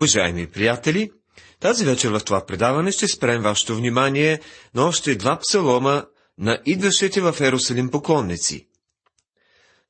Уважаеми приятели, тази вечер в това предаване ще спрем вашето внимание на още два псалома на идващите в Ерусалим поклонници.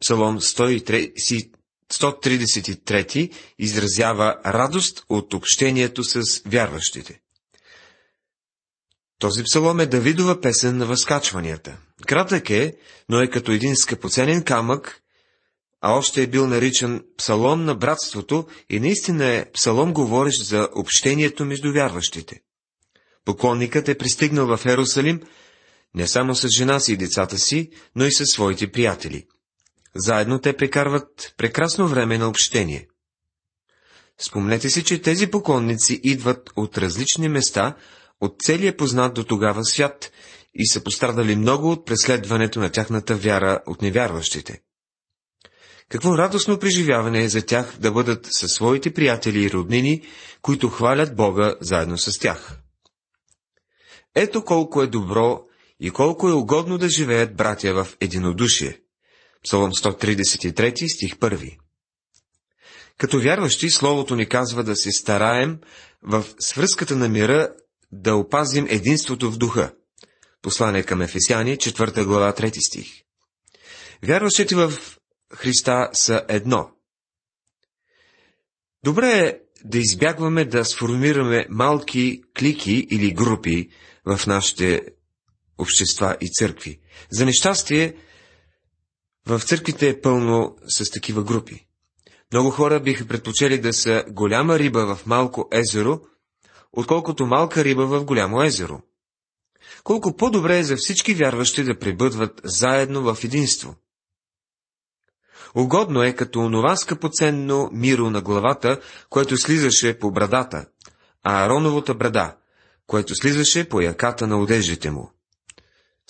Псалом 133 изразява радост от общението с вярващите. Този псалом е Давидова песен на възкачванията. Кратък е, но е като един скъпоценен камък, а още е бил наричан псалом на братството и наистина е псалом говорещ за общението между вярващите. Поклонникът е пристигнал в Ерусалим не само с жена си и децата си, но и със своите приятели. Заедно те прекарват прекрасно време на общение. Спомнете си, че тези поклонници идват от различни места, от целия познат до тогава свят и са пострадали много от преследването на тяхната вяра от невярващите. Какво радостно преживяване е за тях да бъдат със своите приятели и роднини, които хвалят Бога заедно с тях. Ето колко е добро и колко е угодно да живеят братя в единодушие. Псалом 133, стих 1. Като вярващи, Словото ни казва да се стараем в свръзката на мира да опазим единството в духа. Послание към Ефесяни, 4 глава, 3 стих. Вярващите в Христа са едно. Добре е да избягваме да сформираме малки клики или групи в нашите общества и църкви. За нещастие, в църквите е пълно с такива групи. Много хора биха предпочели да са голяма риба в малко езеро, отколкото малка риба в голямо езеро. Колко по-добре е за всички вярващи да пребъдват заедно в единство – Угодно е като онова скъпоценно миро на главата, което слизаше по брадата, а Ароновата брада, което слизаше по яката на одеждите му.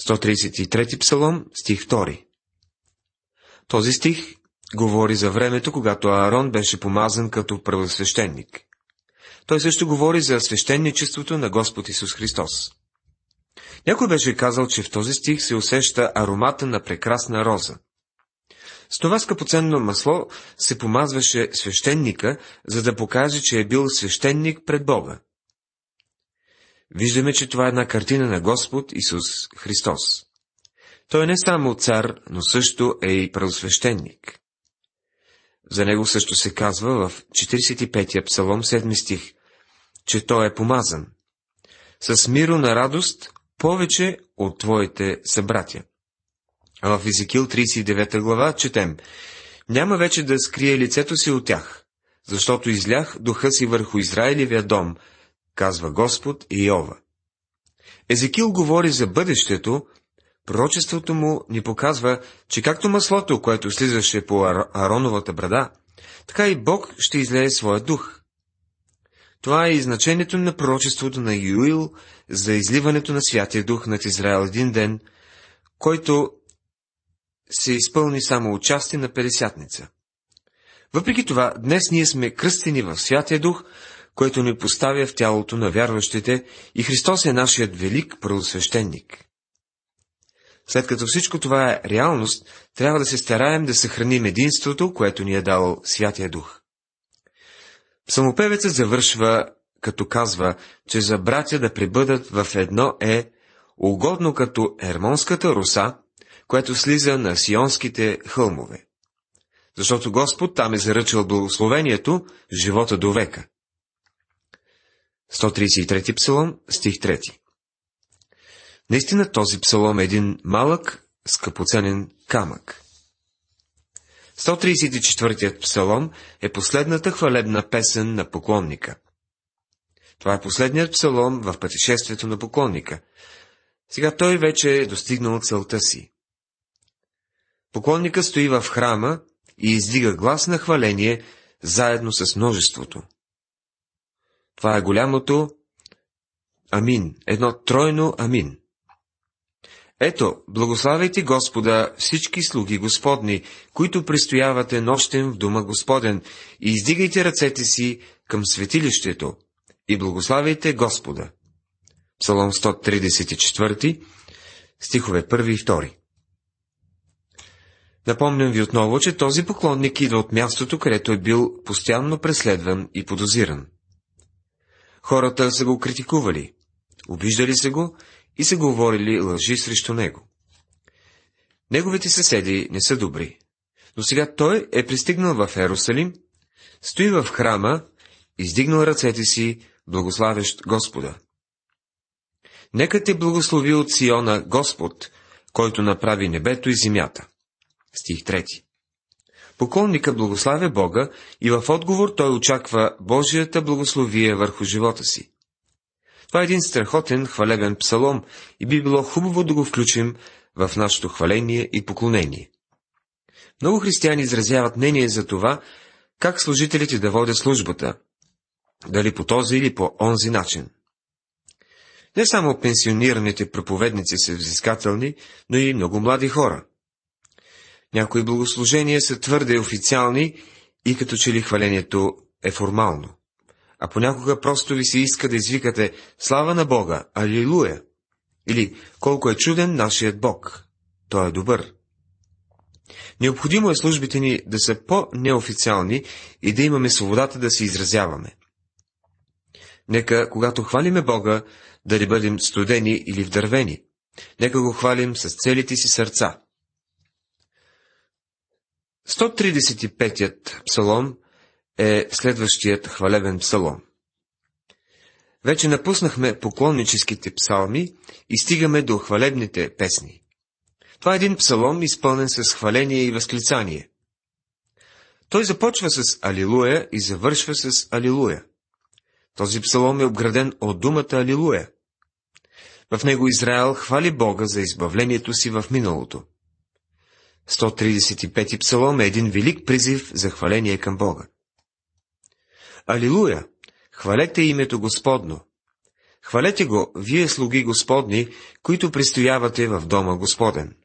133 псалом, стих 2 Този стих говори за времето, когато Аарон беше помазан като правосвещеник. Той също говори за свещеничеството на Господ Исус Христос. Някой беше казал, че в този стих се усеща аромата на прекрасна роза. С това скъпоценно масло се помазваше свещеника, за да покаже, че е бил свещеник пред Бога. Виждаме, че това е една картина на Господ Исус Христос. Той е не само цар, но също е и правосвещеник. За него също се казва в 45-я псалом 7 стих, че той е помазан. С миро на радост повече от твоите събратя. А в Езекил 39 глава четем Няма вече да скрие лицето си от тях, защото излях духа си върху Израилевия дом, казва Господ Йова. Езекил говори за бъдещето, пророчеството му ни показва, че както маслото, което слизаше по Ароновата брада, така и Бог ще излее своя дух. Това е и значението на пророчеството на Юил за изливането на Святия Дух над Израел един ден, който се изпълни само участие на Педесятница. Въпреки това, днес ние сме кръстени в Святия Дух, който ни поставя в тялото на вярващите и Христос е нашият велик правосвещеник. След като всичко това е реалност, трябва да се стараем да съхраним единството, което ни е дал Святия Дух. Самопевецът завършва, като казва, че за братя да пребъдат в едно е угодно като Ермонската руса, което слиза на Сионските хълмове. Защото Господ там е заръчал благословението, живота до века. 133 псалом, стих 3 Наистина този псалом е един малък, скъпоценен камък. 134-ят псалом е последната хвалебна песен на поклонника. Това е последният псалом в пътешествието на поклонника. Сега той вече е достигнал целта си. Поклонника стои в храма и издига глас на хваление заедно с множеството. Това е голямото Амин, едно тройно Амин. Ето, благославяйте Господа всички слуги Господни, които престоявате нощем в дома Господен, и издигайте ръцете си към светилището, и благославяйте Господа. Псалом 134, стихове 1 и 2. Напомням ви отново, че този поклонник идва от мястото, където е бил постоянно преследван и подозиран. Хората са го критикували, обиждали се го и са говорили лъжи срещу него. Неговите съседи не са добри, но сега той е пристигнал в Ерусалим, стои в храма, издигнал ръцете си, благославящ Господа. Нека те благослови от Сиона Господ, който направи небето и земята. Стих 3. Поклонника благославя Бога и в отговор той очаква Божията благословие върху живота си. Това е един страхотен хвалебен псалом и би било хубаво да го включим в нашето хваление и поклонение. Много християни изразяват мнение за това, как служителите да водят службата, дали по този или по онзи начин. Не само пенсионираните проповедници са взискателни, но и много млади хора. Някои благослужения са твърде официални и като че ли хвалението е формално. А понякога просто ви се иска да извикате Слава на Бога, Алилуя! Или Колко е чуден нашият Бог! Той е добър! Необходимо е службите ни да са по-неофициални и да имаме свободата да се изразяваме. Нека, когато хвалиме Бога, да не бъдем студени или вдървени. Нека го хвалим с целите си сърца. 135-ят псалом е следващият хвалебен псалом. Вече напуснахме поклонническите псалми и стигаме до хвалебните песни. Това е един псалом, изпълнен с хваление и възклицание. Той започва с Алилуя и завършва с Алилуя. Този псалом е обграден от думата Алилуя. В него Израел хвали Бога за избавлението си в миналото. 135 псалом е един велик призив за хваление към Бога. Алилуя! Хвалете името Господно! Хвалете го, вие слуги Господни, които пристоявате в дома Господен,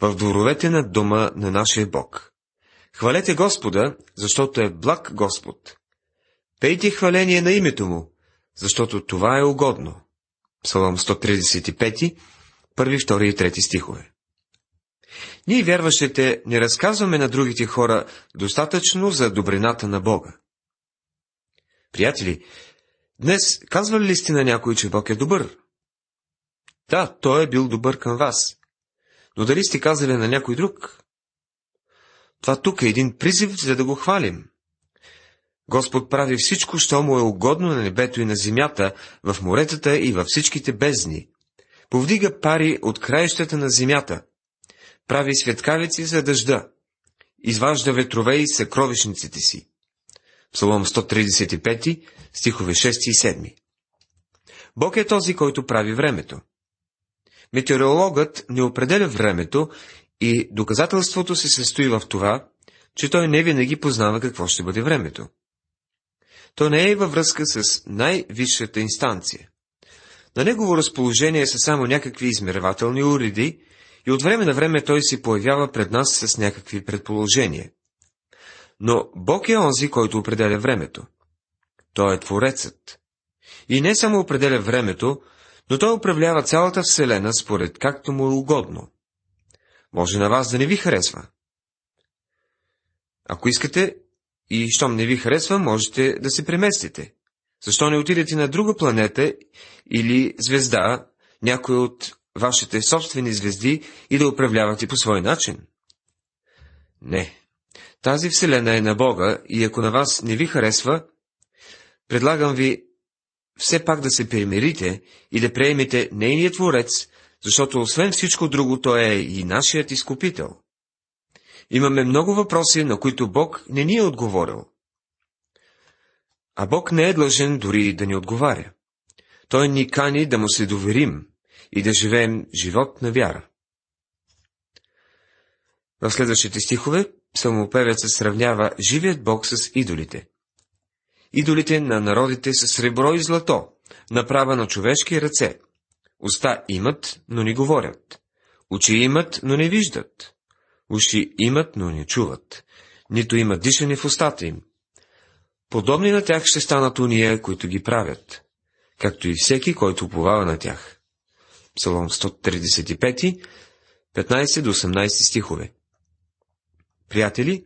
в дворовете на дома на нашия Бог. Хвалете Господа, защото е благ Господ. Пейте хваление на името му, защото това е угодно. Псалом 135, първи, втори и трети стихове. Ние, вярващите, не разказваме на другите хора достатъчно за добрината на Бога. Приятели, днес казва ли сте на някой, че Бог е добър? Да, Той е бил добър към вас. Но дали сте казали на някой друг? Това тук е един призив, за да го хвалим. Господ прави всичко, що му е угодно на небето и на земята, в моретата и във всичките бездни. Повдига пари от краищата на земята. Прави светкавици за дъжда. Изважда ветрове и съкровищниците си. Псалом 135, стихове 6 и 7. Бог е този, който прави времето. Метеорологът не определя времето и доказателството се състои в това, че той не винаги познава какво ще бъде времето. То не е във връзка с най-висшата инстанция. На негово разположение са само някакви измервателни уреди и от време на време той се появява пред нас с някакви предположения. Но Бог е онзи, който определя времето. Той е Творецът. И не само определя времето, но той управлява цялата Вселена според както му е угодно. Може на вас да не ви харесва. Ако искате, и щом не ви харесва, можете да се преместите. Защо не отидете на друга планета или звезда, някой от вашите собствени звезди и да управлявате по свой начин? Не. Тази вселена е на Бога и ако на вас не ви харесва, предлагам ви все пак да се примирите и да приемете нейният творец, защото освен всичко друго той е и нашият изкупител. Имаме много въпроси, на които Бог не ни е отговорил. А Бог не е длъжен дори да ни отговаря. Той ни кани да му се доверим и да живеем живот на вяра. В следващите стихове псалмопевецът сравнява живият Бог с идолите. Идолите на народите са сребро и злато, направа на човешки ръце. Уста имат, но не говорят. Очи имат, но не виждат. Уши имат, но не чуват. Нито има дишане в устата им. Подобни на тях ще станат уния, които ги правят, както и всеки, който уповава на тях. Псалом 135, 15 до 18 стихове. Приятели,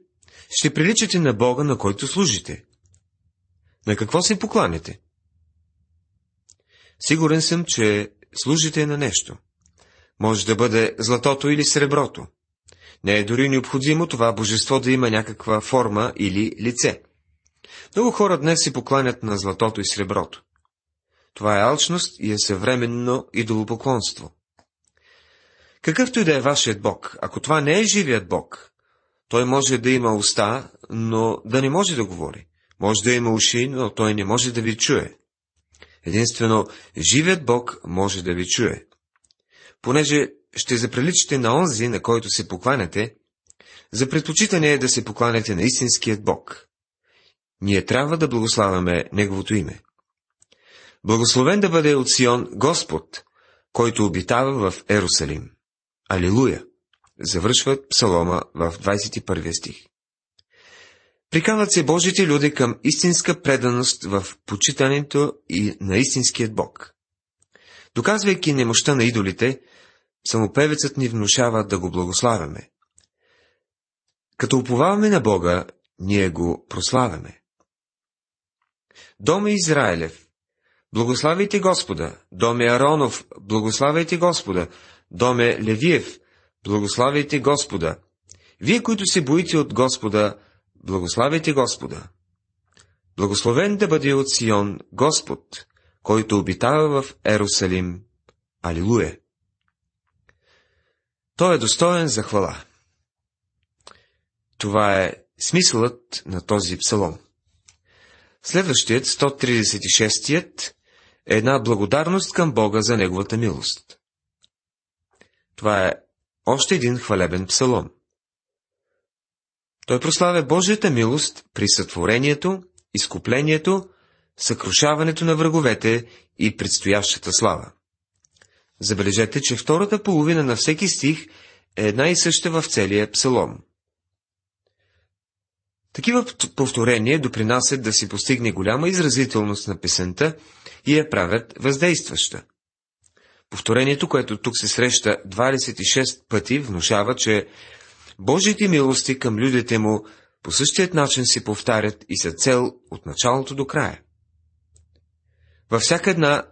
ще приличате на Бога, на който служите. На какво се покланяте? Сигурен съм, че служите на нещо. Може да бъде златото или среброто. Не е дори необходимо това божество да има някаква форма или лице. Много хора днес си покланят на златото и среброто. Това е алчност и е съвременно идолопоклонство. Какъвто и да е вашият Бог, ако това не е живият Бог, той може да има уста, но да не може да говори. Може да има уши, но той не може да ви чуе. Единствено, живият Бог може да ви чуе. Понеже ще заприличите на онзи, на който се покланяте, за предпочитане е да се покланяте на истинският Бог. Ние трябва да благославяме Неговото име. Благословен да бъде от Сион Господ, който обитава в Ерусалим. Алилуя! Завършват псалома в 21 стих. Приканват се Божите люди към истинска преданост в почитането и на истинският Бог. Доказвайки немощта на идолите, самопевецът ни внушава да го благославяме. Като уповаваме на Бога, ние го прославяме. Доме Израилев, благославяйте Господа, доме Аронов, благославяйте Господа, доме Левиев, благославяйте Господа. Вие, които се боите от Господа, благославяйте Господа. Благословен да бъде от Сион Господ, който обитава в Ерусалим. Алилуя! Той е достоен за хвала. Това е смисълът на този псалом. Следващият, 136-тият, е една благодарност към Бога за Неговата милост. Това е още един хвалебен псалом. Той прославя Божията милост при сътворението, изкуплението, съкрушаването на враговете и предстоящата слава. Забележете, че втората половина на всеки стих е една и съща в целия псалом. Такива повторения допринасят да си постигне голяма изразителност на песента и я правят въздействаща. Повторението, което тук се среща 26 пъти, внушава, че Божите милости към людите му по същият начин се повтарят и са цел от началото до края. Във всяка една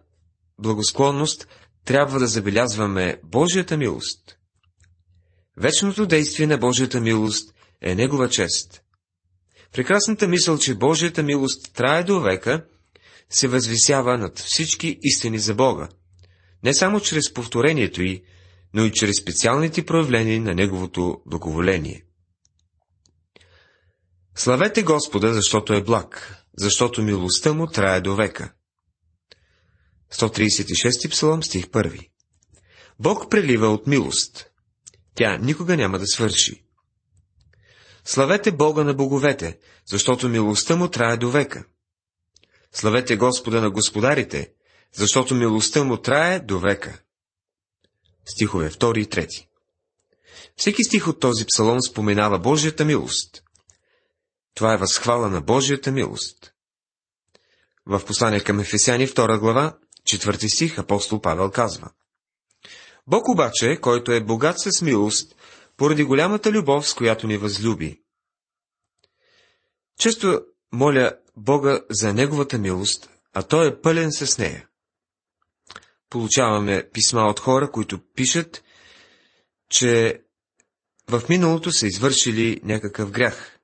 благосклонност трябва да забелязваме Божията милост. Вечното действие на Божията милост е Негова чест. Прекрасната мисъл, че Божията милост трае до века, се възвисява над всички истини за Бога, не само чрез повторението й, но и чрез специалните проявления на Неговото благоволение. Славете Господа, защото е благ, защото милостта му трае до века. 136 псалом, стих 1 Бог прелива от милост. Тя никога няма да свърши. Славете Бога на боговете, защото милостта му трае до века. Славете Господа на господарите, защото милостта му трае до века. Стихове 2 и 3 Всеки стих от този псалом споменава Божията милост. Това е възхвала на Божията милост. В послание към Ефесяни 2 глава, 4 стих, апостол Павел казва. Бог обаче, който е богат с милост, поради голямата любов, с която ни възлюби. Често моля Бога за Неговата милост, а Той е пълен с нея. Получаваме писма от хора, които пишат, че в миналото са извършили някакъв грях.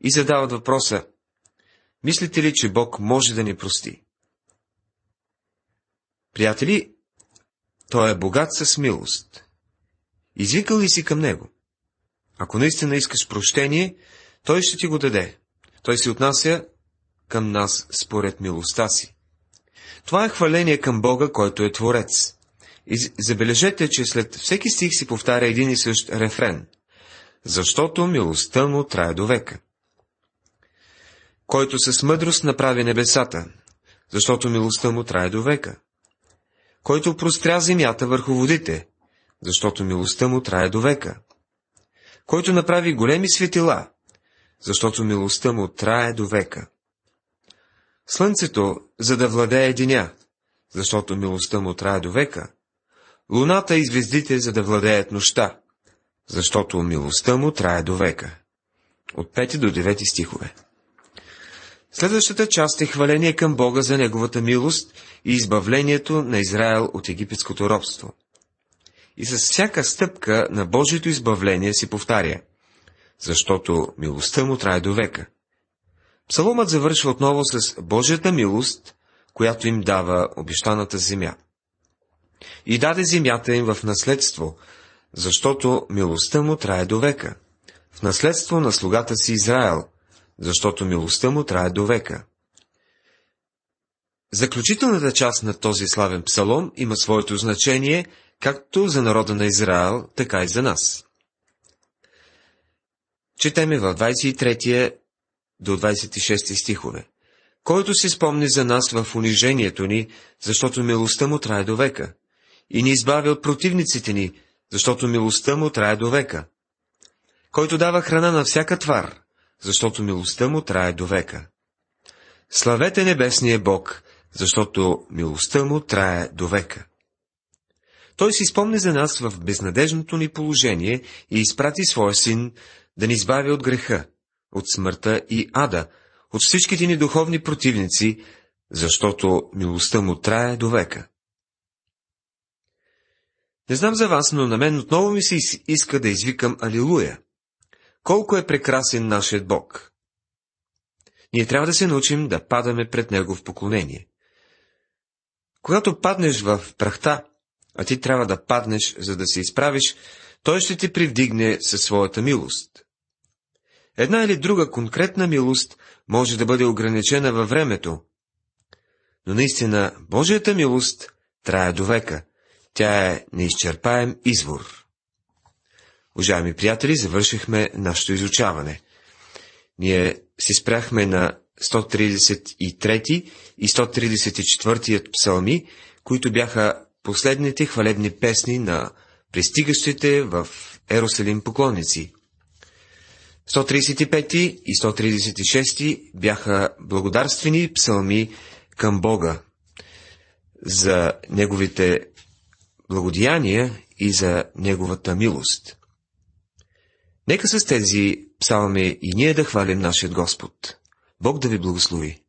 И задават въпроса, мислите ли, че Бог може да ни прости? Приятели, Той е богат с милост. Извикал ли си към Него? Ако наистина искаш прощение, Той ще ти го даде. Той се отнася към нас според милостта си. Това е хваление към Бога, който е Творец. И забележете, че след всеки стих си повтаря един и същ рефрен. Защото милостта му трае до века. Който с мъдрост направи небесата, защото милостта му трае до века. Който простря земята върху водите, защото милостта му трае до века. Който направи големи светила, защото милостта му трае до века. Слънцето, за да владее деня, защото милостта му трае до века. Луната и звездите, за да владеят нощта, защото милостта му трае до века. От 5 до 9 стихове. Следващата част е хваление към Бога за Неговата милост и избавлението на Израел от египетското робство. И с всяка стъпка на Божието избавление си повтаря, защото милостта му трае до века. Псаломът завършва отново с Божията милост, която им дава обещаната земя. И даде земята им в наследство, защото милостта му трае до века. В наследство на слугата си Израел, защото милостта му трае до века. Заключителната част на този славен псалом има своето значение както за народа на Израел, така и за нас. Четеме в 23 до 26 стихове. Който си спомни за нас в унижението ни, защото милостта му трае до века, и ни избави от противниците ни, защото милостта му трае до века. Който дава храна на всяка твар, защото милостта му трае до века. Славете небесния Бог, защото милостта му трае до века. Той си спомни за нас в безнадежното ни положение и изпрати своя син да ни избави от греха, от смъртта и ада, от всичките ни духовни противници, защото милостта му трае до века. Не знам за вас, но на мен отново ми се иска да извикам Алилуя. Колко е прекрасен нашият Бог! Ние трябва да се научим да падаме пред Него в поклонение. Когато паднеш в прахта, а ти трябва да паднеш, за да се изправиш, Той ще ти привдигне със своята милост. Една или друга конкретна милост може да бъде ограничена във времето, но наистина Божията милост трае до века. Тя е неизчерпаем извор. Уважаеми приятели, завършихме нашето изучаване. Ние си спряхме на 133 и 134 псалми, които бяха последните хвалебни песни на пристигащите в Ерусалим поклонници. 135 и 136 бяха благодарствени псалми към Бога за Неговите благодеяния и за Неговата милост. Нека с тези псалми и ние да хвалим нашия Господ. Бог да ви благослови.